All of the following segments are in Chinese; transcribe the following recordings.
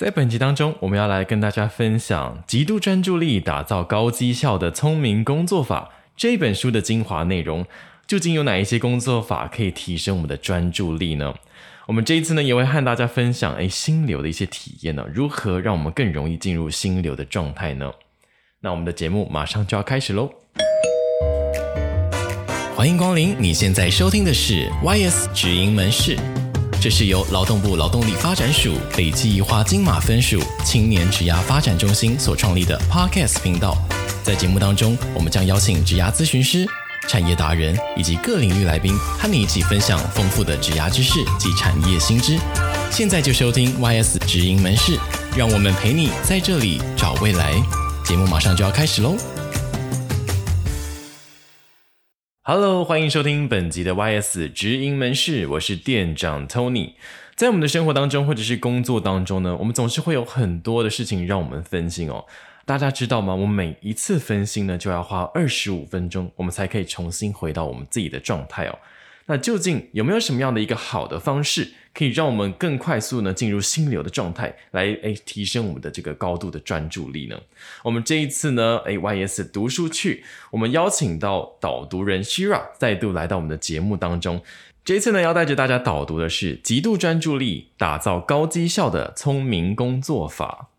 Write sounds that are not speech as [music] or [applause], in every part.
在本集当中，我们要来跟大家分享《极度专注力打造高绩效的聪明工作法》这本书的精华内容。究竟有哪一些工作法可以提升我们的专注力呢？我们这一次呢，也会和大家分享诶心流的一些体验呢，如何让我们更容易进入心流的状态呢？那我们的节目马上就要开始喽！欢迎光临，你现在收听的是 YS 直营门市。这是由劳动部劳动力发展署北基宜花金马分署青年职涯发展中心所创立的 Podcast 频道。在节目当中，我们将邀请职涯咨询师、产业达人以及各领域来宾，和你一起分享丰富的职涯知识及产业新知。现在就收听 YS 职营门市，让我们陪你在这里找未来。节目马上就要开始喽！Hello，欢迎收听本集的 YS 直营门市，我是店长 Tony。在我们的生活当中，或者是工作当中呢，我们总是会有很多的事情让我们分心哦。大家知道吗？我们每一次分心呢，就要花二十五分钟，我们才可以重新回到我们自己的状态哦。那究竟有没有什么样的一个好的方式，可以让我们更快速呢进入心流的状态，来诶提升我们的这个高度的专注力呢？我们这一次呢，诶 YS 读书去，我们邀请到导读人 Shira 再度来到我们的节目当中。这一次呢，要带着大家导读的是《极度专注力打造高绩效的聪明工作法》，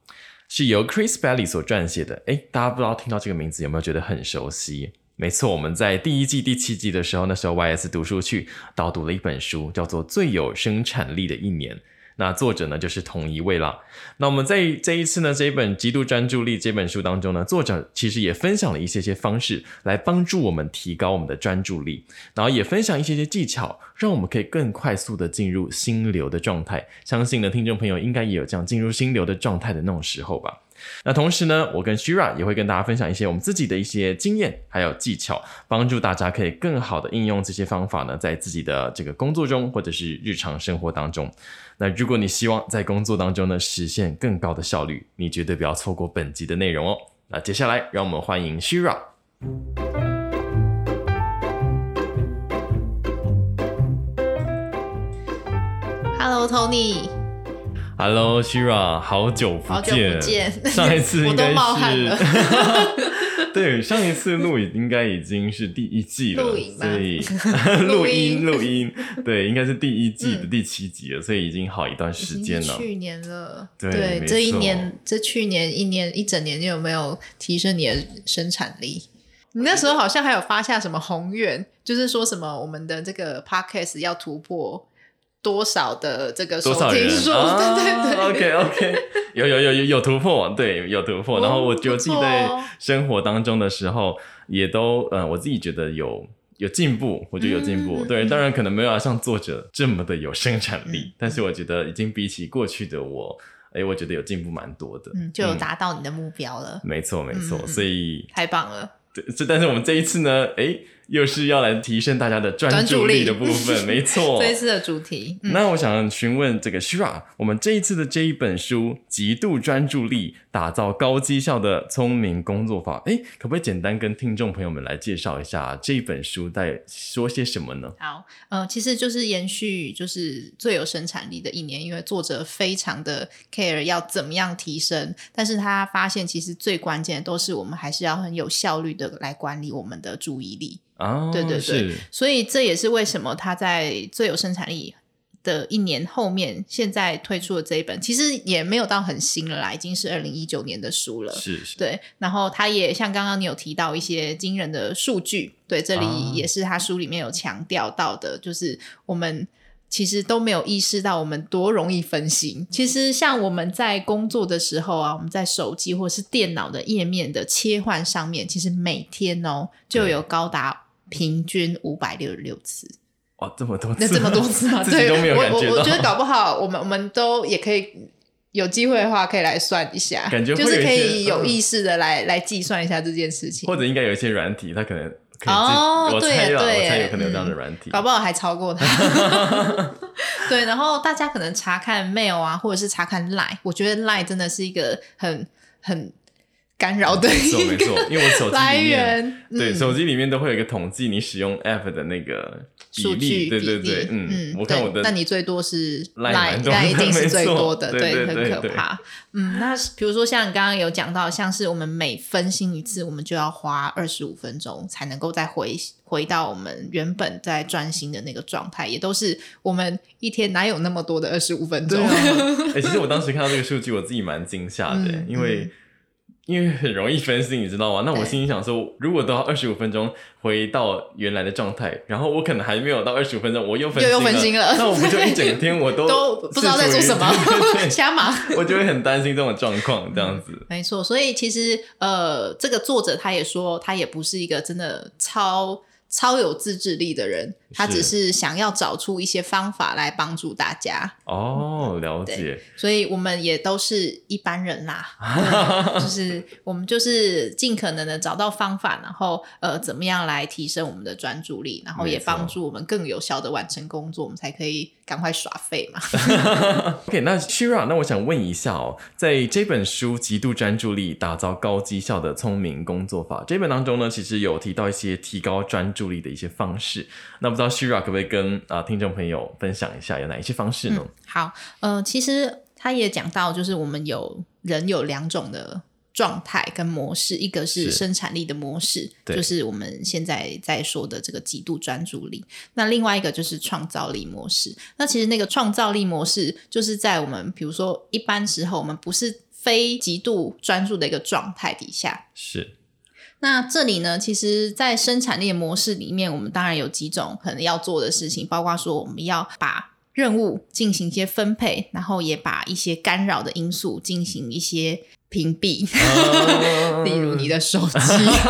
是由 Chris Bailey 所撰写的。诶，大家不知道听到这个名字有没有觉得很熟悉？没错，我们在第一季第七集的时候，那时候 YS 读书去导读了一本书，叫做《最有生产力的一年》。那作者呢，就是同一位啦。那我们在这一次呢，这一本《极度专注力》这本书当中呢，作者其实也分享了一些些方式，来帮助我们提高我们的专注力，然后也分享一些些技巧，让我们可以更快速的进入心流的状态。相信呢，听众朋友应该也有这样进入心流的状态的那种时候吧。那同时呢，我跟 Shira 也会跟大家分享一些我们自己的一些经验，还有技巧，帮助大家可以更好的应用这些方法呢，在自己的这个工作中或者是日常生活当中。那如果你希望在工作当中呢，实现更高的效率，你绝对不要错过本集的内容哦。那接下来让我们欢迎 Shira 哈喽，Tony。Hello。Hello，Shira，好久不见。好久不见。上一次 [laughs] 应该是，我都冒汗了 [laughs] 对，上一次录影应该已经是第一季了，所以 [laughs] 录音录音，对，应该是第一季的第七集了，嗯、所以已经好一段时间了。去年了，对，对这一年，这去年一年一整年，你有没有提升你的生产力？你那时候好像还有发下什么宏愿，就是说什么我们的这个 podcast 要突破。多少的这个收听数？[laughs] 啊、对对对，OK OK，有有有有有突破，对，有突破。哦、然后我就自己在生活当中的时候，也都嗯，我自己觉得有有进步，我觉得有进步。嗯、对，当然可能没有像作者这么的有生产力，嗯、但是我觉得已经比起过去的我，哎，我觉得有进步蛮多的。嗯，就有达到你的目标了。嗯、没错没错，嗯、所以太棒了。对，这但是我们这一次呢，哎。又是要来提升大家的专注力的部分，[laughs] 没错。这一次的主题，嗯、那我想询问这个 Shira，我们这一次的这一本书《极度专注力打造高绩效的聪明工作法》，哎，可不可以简单跟听众朋友们来介绍一下这一本书在说些什么呢？好，呃，其实就是延续，就是最有生产力的一年，因为作者非常的 care 要怎么样提升，但是他发现其实最关键的都是我们还是要很有效率的来管理我们的注意力。哦，对对对，所以这也是为什么他在最有生产力的一年后面，现在推出的这一本，其实也没有到很新了啦，已经是二零一九年的书了。是是，对。然后他也像刚刚你有提到一些惊人的数据，对，这里也是他书里面有强调到的，啊、就是我们。其实都没有意识到我们多容易分心。其实像我们在工作的时候啊，我们在手机或是电脑的页面的切换上面，其实每天哦就有高达平均五百六十六次。哇，这么多次？那这么多次吗？[laughs] 对。我我我觉得搞不好，我们我们都也可以有机会的话，可以来算一下，感觉就是可以有意识的来、嗯、来计算一下这件事情。或者应该有一些软体，它可能。哦，对对，我才有可能有这样的软体，搞不好还超过他。[laughs] 对，然后大家可能查看 mail 啊，或者是查看 line，我觉得 line 真的是一个很很干扰的，没错没错，因为我手机来源，对，手机里面都会有一个统计你使用 app 的那个数据，对对对，嗯，我看我的，那你最多是 Line，那一定是最多的，对，很可怕。嗯，那比如说像你刚刚有讲到，像是我们每分心一次，我们就要花二十五分钟才能够再回回到我们原本在专心的那个状态，也都是我们一天哪有那么多的二十五分钟？哎，其实我当时看到这个数据，我自己蛮惊吓的，[laughs] 因为。因为很容易分心，你知道吗？那我心里想说，如果都要二十五分钟回到原来的状态，然后我可能还没有到二十五分钟，我又分心了，又分心了，那我不就一整天我都 [laughs] 都不知道在做什么，[laughs] 瞎忙。我就会很担心这种状况，这样子。嗯，没错，所以其实呃，这个作者他也说，他也不是一个真的超。超有自制力的人，他只是想要找出一些方法来帮助大家。哦，了解。所以我们也都是一般人啦，[laughs] 就是我们就是尽可能的找到方法，然后呃，怎么样来提升我们的专注力，然后也帮助我们更有效的完成工作，我们才可以赶快耍废嘛。[laughs] [laughs] OK，那 Shira，那我想问一下哦，在这本书《极度专注力：打造高绩效的聪明工作法》这本当中呢，其实有提到一些提高专注。力的一些方式，那不知道 Shira 可不可以跟啊、呃、听众朋友分享一下有哪一些方式呢？嗯、好，呃，其实他也讲到，就是我们有人有两种的状态跟模式，一个是生产力的模式，是就是我们现在在说的这个极度专注力；那另外一个就是创造力模式。那其实那个创造力模式，就是在我们比如说一般时候，我们不是非极度专注的一个状态底下，是。那这里呢，其实，在生产力模式里面，我们当然有几种可能要做的事情，包括说我们要把任务进行一些分配，然后也把一些干扰的因素进行一些屏蔽，啊、[laughs] 例如你的手机、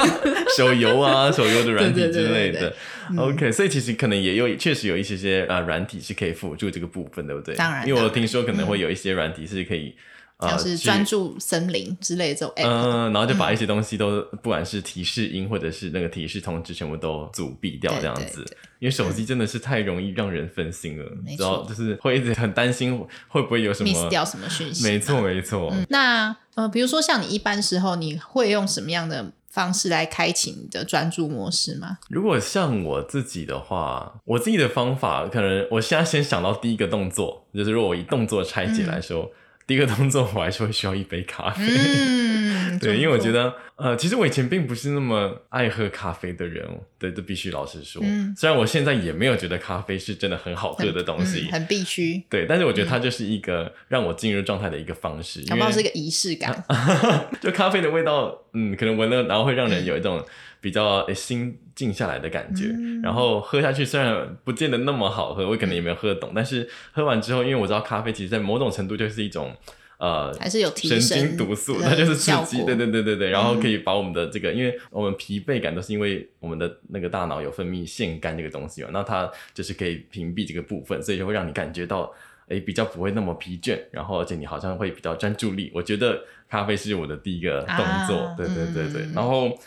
[laughs] 手游啊、手游的软体之类的。OK，所以其实可能也有，确实有一些些啊软体是可以辅助这个部分，对不对？当然，因为我听说可能会有一些软体是可以。像是专注森林之类的这种 app，嗯，然后就把一些东西都，嗯、不管是提示音或者是那个提示通知，全部都阻闭掉，这样子。对对对，因为手机真的是太容易让人分心了，然后就是会一直很担心会不会有什么 miss 掉什么讯息。没错，没错。嗯、那呃，比如说像你一般时候，你会用什么样的方式来开启你的专注模式吗？如果像我自己的话，我自己的方法可能我现在先想到第一个动作，就是如果我以动作拆解来说。嗯第一个动作，我还是会需要一杯咖啡。嗯，对，因为我觉得，呃，其实我以前并不是那么爱喝咖啡的人，对，这必须老实说。嗯，虽然我现在也没有觉得咖啡是真的很好喝的东西，很，嗯、很必须。对，但是我觉得它就是一个让我进入状态的一个方式，因为是一个仪式感。[laughs] 就咖啡的味道，嗯，可能闻了，然后会让人有一种。嗯比较诶心静下来的感觉，嗯、然后喝下去虽然不见得那么好喝，我可能也没有喝懂，但是喝完之后，因为我知道咖啡其实在某种程度就是一种呃，还是有提神经毒素，它就是刺激，对对对对对，然后可以把我们的这个，嗯、因为我们疲惫感都是因为我们的那个大脑有分泌腺苷这个东西嘛，那它就是可以屏蔽这个部分，所以就会让你感觉到诶比较不会那么疲倦，然后而且你好像会比较专注力。我觉得咖啡是我的第一个动作，啊、对对对对，嗯、然后。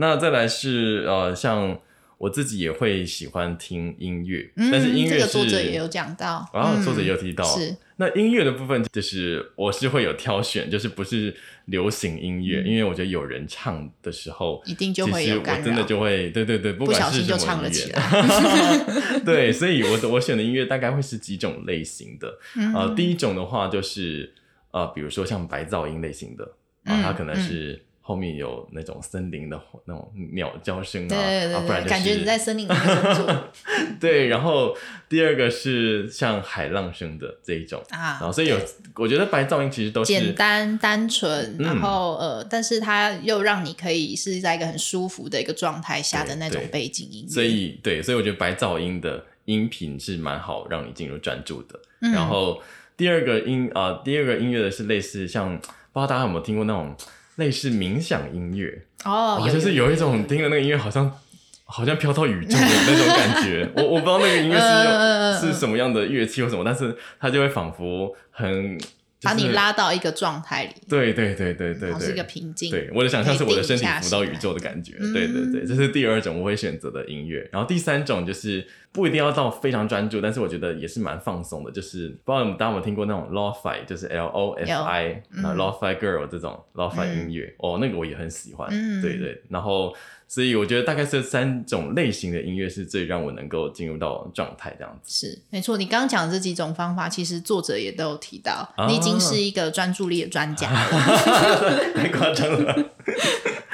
那再来是呃，像我自己也会喜欢听音乐，嗯、但是音乐是、这个、作者也有讲到，然后、嗯、作者也有提到，是那音乐的部分就是我是会有挑选，就是不是流行音乐，嗯、因为我觉得有人唱的时候，一定就会有感我真的就会对对对，不管是什么音乐，不小心就唱了起来。对，所以我我选的音乐大概会是几种类型的，嗯、呃，第一种的话就是呃，比如说像白噪音类型的啊，呃、它可能是。嗯后面有那种森林的那种鸟叫声啊，对对对，啊、不然就是、感觉你在森林里面工作。[laughs] 对，然后第二个是像海浪声的这一种啊，然后所以有，我觉得白噪音其实都是简单单纯，然后、嗯、呃，但是它又让你可以是在一个很舒服的一个状态下的那种背景音乐。所以对，所以我觉得白噪音的音频是蛮好让你进入专注的。嗯、然后第二个音啊、呃，第二个音乐的是类似像，不知道大家有没有听过那种。类似冥想音乐哦，就是有一种听了那个音乐，好像好像飘到宇宙的那种感觉。[laughs] 我我不知道那个音乐是用是什么样的乐器或什么，但是它就会仿佛很把你拉到一个状态里，对对对对对对，是一个平静。对，我的想象是我的身体浮到宇宙的感觉。对对对，这是第二种我会选择的音乐。然后第三种就是不一定要到非常专注，但是我觉得也是蛮放松的。就是不知道大家有没有听过那种 Lo-Fi，就是 L O F I，然后 Lo-Fi Girl 这种 Lo-Fi 音乐，哦，那个我也很喜欢。对对，然后。所以我觉得大概这三种类型的音乐是最让我能够进入到状态这样子。是，没错。你刚刚讲的这几种方法，其实作者也都有提到。啊、你已经是一个专注力的专家了，[laughs] 太夸张了。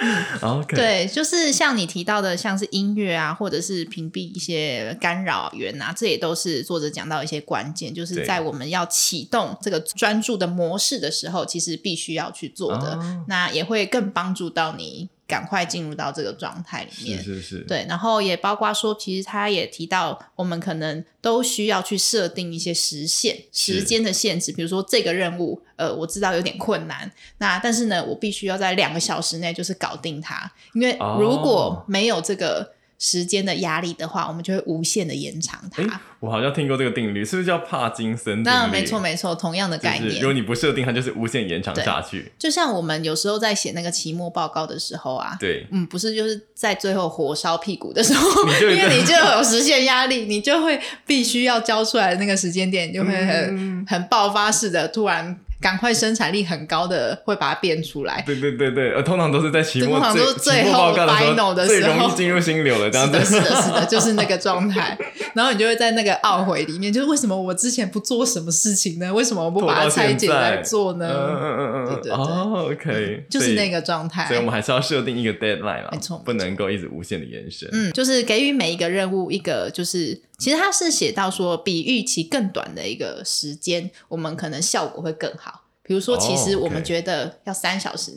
[laughs] 对，就是像你提到的，像是音乐啊，或者是屏蔽一些干扰源啊，这也都是作者讲到一些关键，就是在我们要启动这个专注的模式的时候，其实必须要去做的。啊、那也会更帮助到你。赶快进入到这个状态里面，是是。是，对，然后也包括说，其实他也提到，我们可能都需要去设定一些时限、时间的限制，比如说这个任务，呃，我知道有点困难，那但是呢，我必须要在两个小时内就是搞定它，因为如果没有这个。时间的压力的话，我们就会无限的延长它。欸，我好像听过这个定律，是不是叫帕金森定律？那没错没错，同样的概念。如果你不设定，它就是无限延长下去。就像我们有时候在写那个期末报告的时候啊，对，嗯，不是就是在最后火烧屁股的时候，[laughs] 因为你就有时限压力，你就会必须要交出来的那个时间点，就会很、嗯、很爆发式的突然。赶快生产力很高的会把它变出来。对对对对，呃，通常都是在期末通常都是最后 final 的时候，最容易进入心流了，这样子。是的，是的，是的，就是那个状态。[laughs] 然后你就会在那个懊悔里面，就是为什么我之前不做什么事情呢？为什么我不把它拆解来做呢？嗯嗯嗯嗯，对对对。哦，OK，就是那个状态。所以我们还是要设定一个 deadline 啦，没错，不能够一直无限的延伸。嗯，就是给予每一个任务一个，就是其实他是写到说，比预期更短的一个时间，我们可能效果会更好。比如说，其实我们觉得要三小时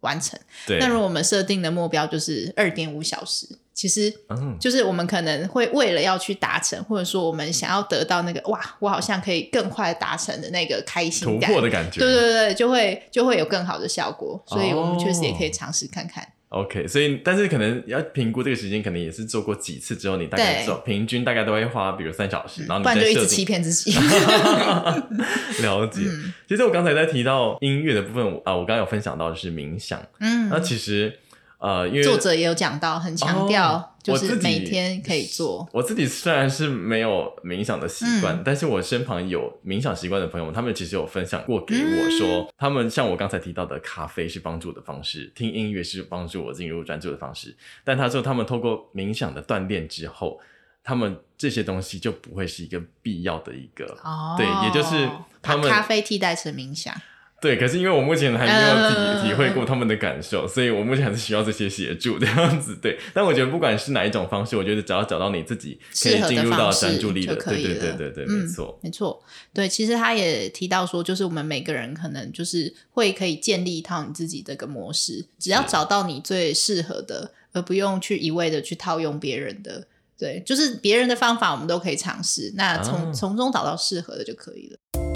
完成，那、oh. 如果我们设定的目标就是二点五小时，其实就是我们可能会为了要去达成，或者说我们想要得到那个哇，我好像可以更快达成的那个开心感，突破的感觉，对对对，就会就会有更好的效果，所以我们确实也可以尝试看看。Oh. OK，所以但是可能要评估这个时间，可能也是做过几次之后，你大概做平均大概都会花，比如三小时，嗯、然后你再设定，不然就一直欺骗自己。[laughs] 了解。嗯、其实我刚才在提到音乐的部分啊，我刚刚有分享到就是冥想。嗯，那其实。呃，因为作者也有讲到，很强调就是每天可以做。哦、我，自我自己虽然是没有冥想的习惯，嗯、但是我身旁有冥想习惯的朋友，他们其实有分享过给我说，嗯、他们像我刚才提到的，咖啡是帮助的方式，听音乐是帮助我进入专注的方式。但他说，他们透过冥想的锻炼之后，他们这些东西就不会是一个必要的一个。哦，对，也就是他们咖啡替代成冥想。对，可是因为我目前还没有体体会过他们的感受，嗯、所以我目前还是需要这些协助这样子。对，但我觉得不管是哪一种方式，我觉得只要找到你自己可以进入到专注力的，对对对对对，没错、嗯、没错。对，其实他也提到说，就是我们每个人可能就是会可以建立一套你自己这个模式，只要找到你最适合的，而不用去一味的去套用别人的。对，就是别人的方法我们都可以尝试，那从、啊、从中找到适合的就可以了。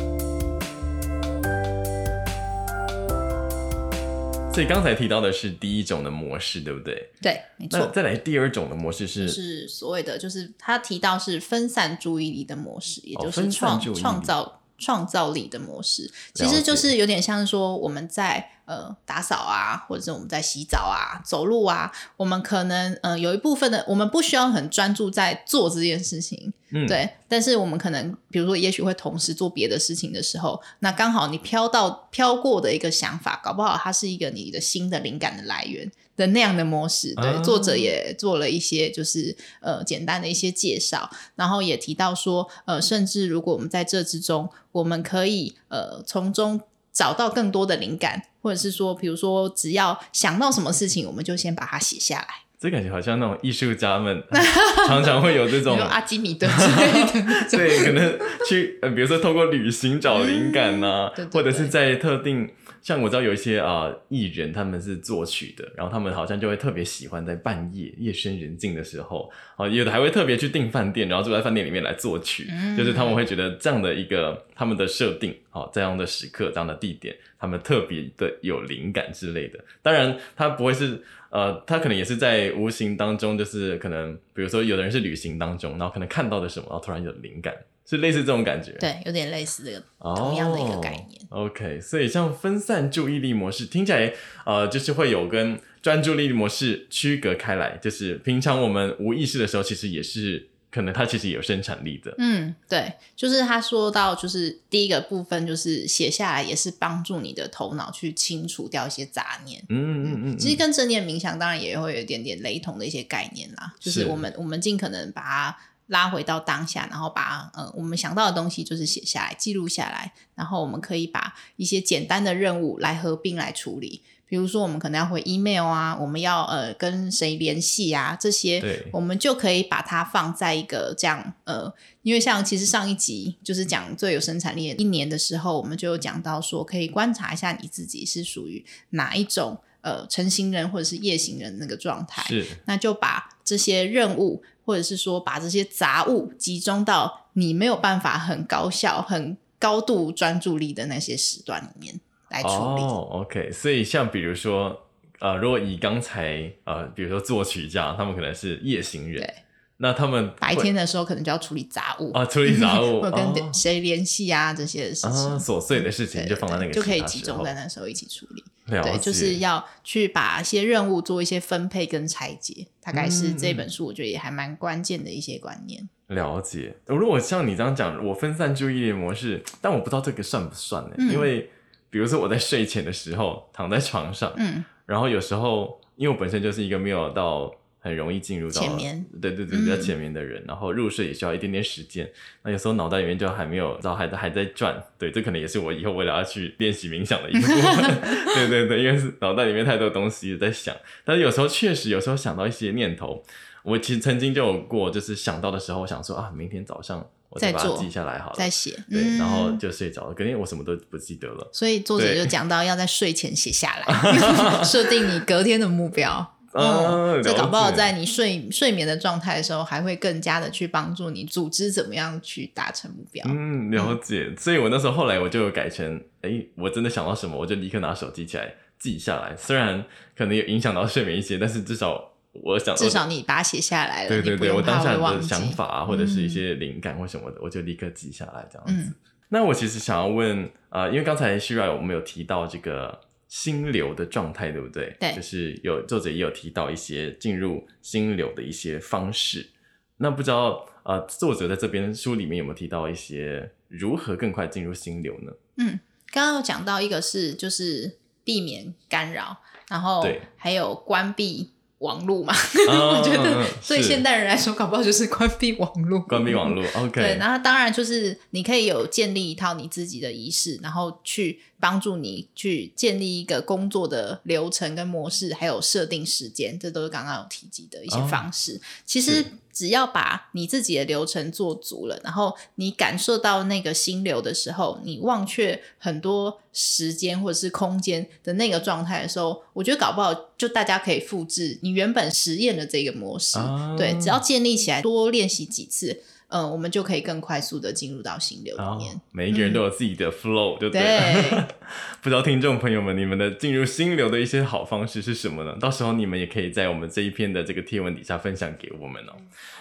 所以刚才提到的是第一种的模式，对不对？对，没错。再来第二种的模式是是所谓的，就是他提到是分散注意力的模式，也就是创创造创造力的模式，其实就是有点像说我们在。呃，打扫啊，或者是我们在洗澡啊、走路啊，我们可能呃有一部分的，我们不需要很专注在做这件事情，嗯，对。但是我们可能，比如说，也许会同时做别的事情的时候，那刚好你飘到飘过的一个想法，搞不好它是一个你的新的灵感的来源的那样的模式。对，啊、作者也做了一些就是呃简单的一些介绍，然后也提到说，呃，甚至如果我们在这之中，我们可以呃从中。找到更多的灵感，或者是说，比如说，只要想到什么事情，我们就先把它写下来。[laughs] 这感觉好像那种艺术家们 [laughs] 常常会有这种阿基米德之类的，[laughs] 对，可能去呃，比如说透过旅行找灵感呐、啊，嗯、或者是在特定。像我知道有一些啊艺人，他们是作曲的，然后他们好像就会特别喜欢在半夜夜深人静的时候，啊，有的还会特别去订饭店，然后住在饭店里面来作曲，嗯、就是他们会觉得这样的一个他们的设定，好这样的时刻、这样的地点，他们特别的有灵感之类的。当然，他不会是呃，他可能也是在无形当中，就是可能比如说有的人是旅行当中，然后可能看到的什么，然后突然有灵感。是类似这种感觉。对，有点类似这个同样的一个概念。Oh, OK，所以像分散注意力模式听起来，呃，就是会有跟专注力模式区隔开来，就是平常我们无意识的时候，其实也是。可能它其实也有生产力的。嗯，对，就是他说到，就是第一个部分，就是写下来也是帮助你的头脑去清除掉一些杂念。嗯嗯嗯，嗯，其实跟正念冥想当然也会有一点点雷同的一些概念啦，就是我们我们尽可能把它拉回到当下，然后把呃我们想到的东西就是写下来、记录下来，然后我们可以把一些简单的任务来合并来处理。比如说，我们可能要回 email 啊，我们要呃跟谁联系啊，这些，我们就可以把它放在一个这样呃，因为像其实上一集就是讲最有生产力的一年的时候，我们就有讲到说，可以观察一下你自己是属于哪一种呃成型人或者是夜行人那个状态，是，那就把这些任务或者是说把这些杂物集中到你没有办法很高效、很高度专注力的那些时段里面。哦、oh，OK，所以像比如说，呃，如果以刚才呃，比如说作曲家，他们可能是夜行人，对，那他们白天的时候可能就要处理杂物啊，处理杂物，[laughs] 或者跟谁联系啊、哦、这些事情，啊，琐碎的事情就放在那个就可以集中在那时候一起处理。对，就是要去把一些任务做一些分配跟拆解，大概是这本书我觉得也还蛮关键的一些观念。了解。如果像你这样讲，我分散注意力模式，但我不知道这个算不算呢？嗯、因为。比如说我在睡前的时候躺在床上，嗯，然后有时候因为我本身就是一个没有到很容易进入到前眠，对对对，比较前面的人，嗯，然后入睡也需要一点点时间。那有时候脑袋里面就还没有，然后还在还在转，对，这可能也是我以后为了要去练习冥想的一部分。[laughs] 对对对，因为是脑袋里面太多东西在想，但是有时候确实有时候想到一些念头，我其实曾经就有过，就是想到的时候，我想说啊，明天早上。我再把它记下来好了，再写，对、嗯，然后就睡着了。肯定我什么都不记得了。所以作者就讲到要在睡前写下来，[laughs] 设定你隔天的目标。嗯，这搞不好在你睡睡眠的状态的时候，还会更加的去帮助你组织怎么样去达成目标。嗯，了解。嗯、所以我那时候后来我就有改成，哎，我真的想到什么，我就立刻拿手机起来记下来。虽然可能有影响到睡眠一些，但是至少。我想至少你把它写下来了，对对对，我当下的想法啊，或者是一些灵感或什么的，嗯，我就立刻记下来这样子。嗯，那我其实想要问啊，呃，因为刚才 Shira 我们有提到这个心流的状态，对不对？对，就是有作者也有提到一些进入心流的一些方式。那不知道呃，作者在这边书里面有没有提到一些如何更快进入心流呢？嗯，刚刚有讲到一个是就是避免干扰，然后还有关闭。网络嘛，[laughs] 我觉得对现代人来说，搞不好就是关闭网络。关闭网络，[laughs] OK。对，然后当然就是你可以有建立一套你自己的仪式，然后去帮助你去建立一个工作的流程跟模式，还有设定时间，这都是刚刚有提及的一些方式。哦、其实。只要把你自己的流程做足了，然后你感受到那个心流的时候，你忘却很多时间或者是空间的那个状态的时候，我觉得搞不好就大家可以复制你原本实验的这个模式。啊、对，只要建立起来，多练习几次。嗯，我们就可以更快速的进入到心流里面。每一个人都有自己的 flow，对不对？对。[laughs] 不知道听众朋友们，你们的进入心流的一些好方式是什么呢？到时候你们也可以在我们这一篇的这个贴文底下分享给我们哦。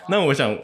那我想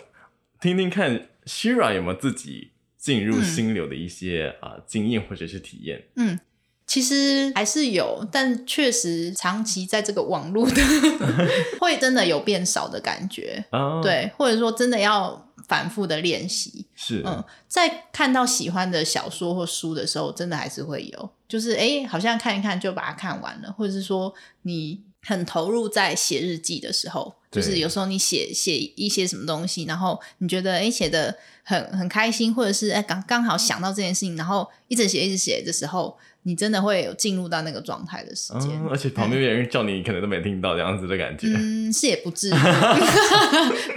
听听看，Shira 有没有自己进入心流的一些啊、嗯呃、经验或者是体验？嗯，其实还是有，但确实长期在这个网络的，[laughs] 会真的有变少的感觉。哦、对，或者说真的要。反复的练习是，嗯，在看到喜欢的小说或书的时候，真的还是会有，就是哎，好像看一看就把它看完了，或者是说你很投入在写日记的时候，就是有时候你写写一些什么东西，然后你觉得哎写的很很开心，或者是哎刚刚好想到这件事情，然后一直写一直写的时候。你真的会有进入到那个状态的时间，嗯，而且旁边有人叫你，可能都没听到这样子的感觉。嗯，是也不至于，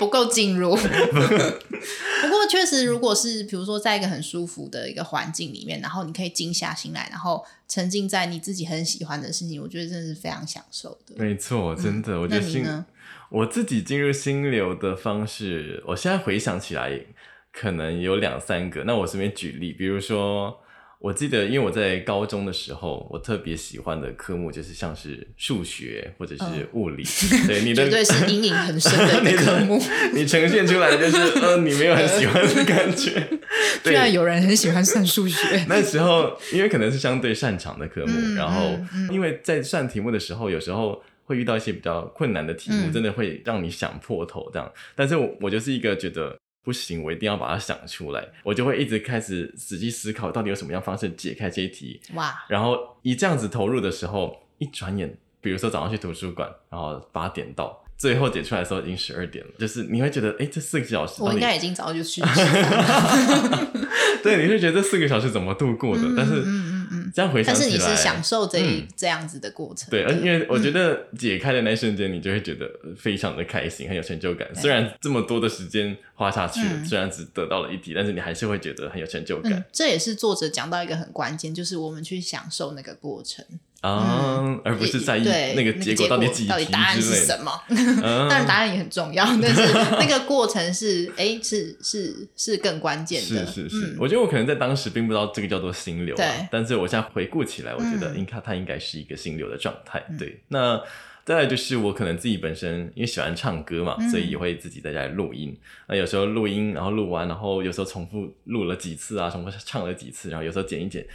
不够进入。[laughs] 不过确实，如果是比如说在一个很舒服的一个环境里面，然后你可以静下心来，然后沉浸在你自己很喜欢的事情，我觉得真的是非常享受的。没错，真的，嗯，我觉得心，我自己进入心流的方式，我现在回想起来，可能有两三个。那我随便举例，比如说。我记得，因为我在高中的时候，我特别喜欢的科目就是像是数学或者是物理。嗯、[laughs] 对，你的绝对是阴影很深的 [laughs] 科目你。你呈现出来就是，嗯、呃，你没有很喜欢的感觉。[laughs] 对，居然有人很喜欢算数学。那时候，因为可能是相对擅长的科目，嗯、然后、嗯、因为在算题目的时候，有时候会遇到一些比较困难的题目，嗯、真的会让你想破头这样。但是我，我就是一个觉得。不行，我一定要把它想出来，我就会一直开始仔细思考，到底有什么样方式解开这一题。哇！然后一这样子投入的时候，一转眼，比如说早上去图书馆，然后八点到，最后解出来的时候已经十二点了，就是你会觉得，哎，这四个小时，我应该已经早就去 [laughs] 了。对，你会觉得这四个小时怎么度过的？嗯、但是。嗯这样回想起来，但是你是享受这一、嗯、这样子的过程。对，因为我觉得解开的那一瞬间，你就会觉得非常的开心，很有成就感。虽然这么多的时间花下去，嗯、虽然只得到了一题，但是你还是会觉得很有成就感。嗯、这也是作者讲到一个很关键，就是我们去享受那个过程。啊，嗯、而不是在意那个结果到底几到底答案是什么？[laughs] 当然答案也很重要，但是 [laughs] 那个过程是，哎、欸，是是是更关键的。是是是，嗯、我觉得我可能在当时并不知道这个叫做心流，对。但是我现在回顾起来，我觉得应该它应该是一个心流的状态。嗯、对。那再来就是我可能自己本身因为喜欢唱歌嘛，嗯、所以也会自己在家里录音。那有时候录音，然后录完，然后有时候重复录了几次啊，重复唱了几次，然后有时候剪一剪。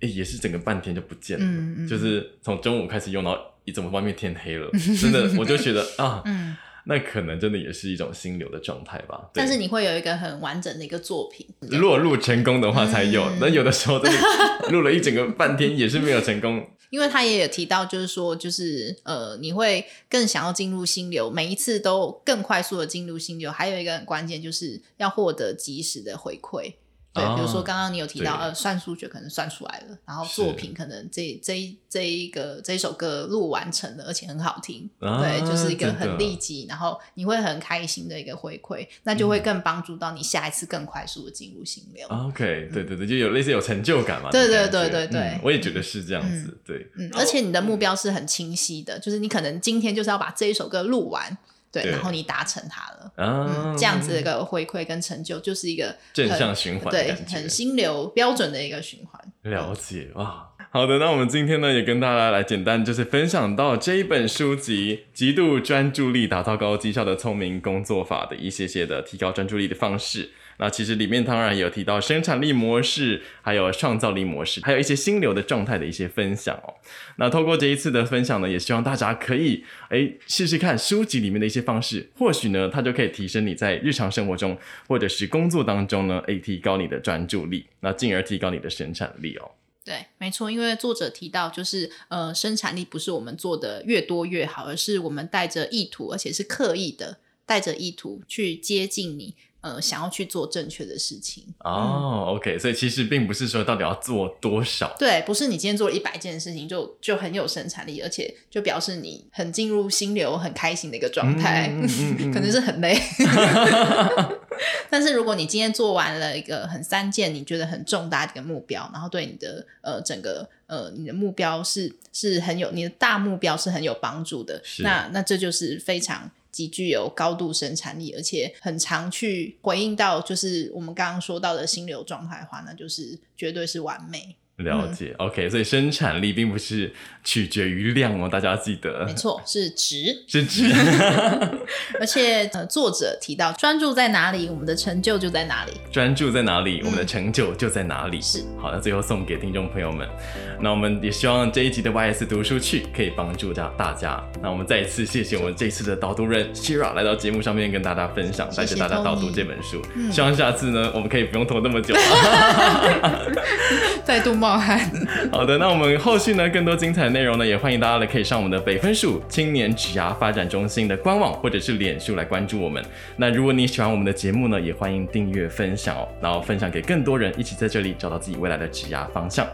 哎，也是整个半天就不见了，嗯嗯、就是从中午开始用到一整个外面天黑了，[laughs] 真的，我就觉得啊，嗯、那可能真的也是一种心流的状态吧。但是你会有一个很完整的一个作品，如果录成功的话才有，那、嗯、有的时候真的 [laughs] 录了一整个半天也是没有成功。因为他也有提到，就是说，就是呃，你会更想要进入心流，每一次都更快速的进入心流，还有一个很关键就是要获得及时的回馈。对，比如说刚刚你有提到，呃，算数学可能算出来了，然后作品可能这这一这一个这一首歌录完成了，而且很好听，对，就是一个很立即，然后你会很开心的一个回馈，那就会更帮助到你下一次更快速的进入心流。OK，对对对，就有类似有成就感嘛。对对对对对，我也觉得是这样子，对，嗯，而且你的目标是很清晰的，就是你可能今天就是要把这一首歌录完。对，然后你达成它了，嗯，这样子的一个回馈跟成就，就是一个正向循环，对，很心流标准的一个循环。了解哇，好的，那我们今天呢，也跟大家来简单就是分享到这一本书籍《极度专注力打造高绩效的聪明工作法》的一些些的提高专注力的方式。那其实里面当然有提到生产力模式，还有创造力模式，还有一些心流的状态的一些分享哦。那透过这一次的分享呢，也希望大家可以哎试试看书籍里面的一些方式，或许呢它就可以提升你在日常生活中或者是工作当中呢，哎提高你的专注力，那进而提高你的生产力哦。对，没错，因为作者提到就是呃生产力不是我们做的越多越好，而是我们带着意图，而且是刻意的带着意图去接近你。呃，想要去做正确的事情哦、oh，OK，所以其实并不是说到底要做多少，对，不是你今天做了一百件事情就就很有生产力，而且就表示你很进入心流、很开心的一个状态，[laughs] 可能是很累。[laughs] 但是如果你今天做完了一个很三件你觉得很重大的一个目标，然后对你的呃整个呃你的目标是是很有你的大目标是很有帮助的，那那这就是非常。极具有高度生产力，而且很常去回应到，就是我们刚刚说到的心流状态的话，那就是绝对是完美。了解、嗯、，OK，所以生产力并不是取决于量哦，大家要记得，没错，是值，是值。[laughs] 而且呃，作者提到，专注在哪里，我们的成就就在哪里；专注在哪里，我们的成就就在哪里。是、嗯，好，那最后送给听众朋友们，那我们也希望这一集的 YS 读书去可以帮助到大家。那我们再一次谢谢我们这次的导读人 Shira 来到节目上面跟大家分享，带着大家导读这本书。嗯、希望下次呢，我们可以不用拖那么久了。[laughs] 再度冒。好的，那我们后续呢，更多精彩的内容呢，也欢迎大家来可以上我们的北分署青年职涯发展中心的官网或者是脸书来关注我们。那如果你喜欢我们的节目呢，也欢迎订阅分享哦，然后分享给更多人，一起在这里找到自己未来的职涯方向。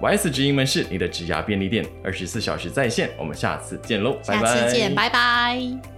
YS 直营门市，你的职涯便利店，二十四小时在线。我们下次见喽，拜拜。下次见，拜拜。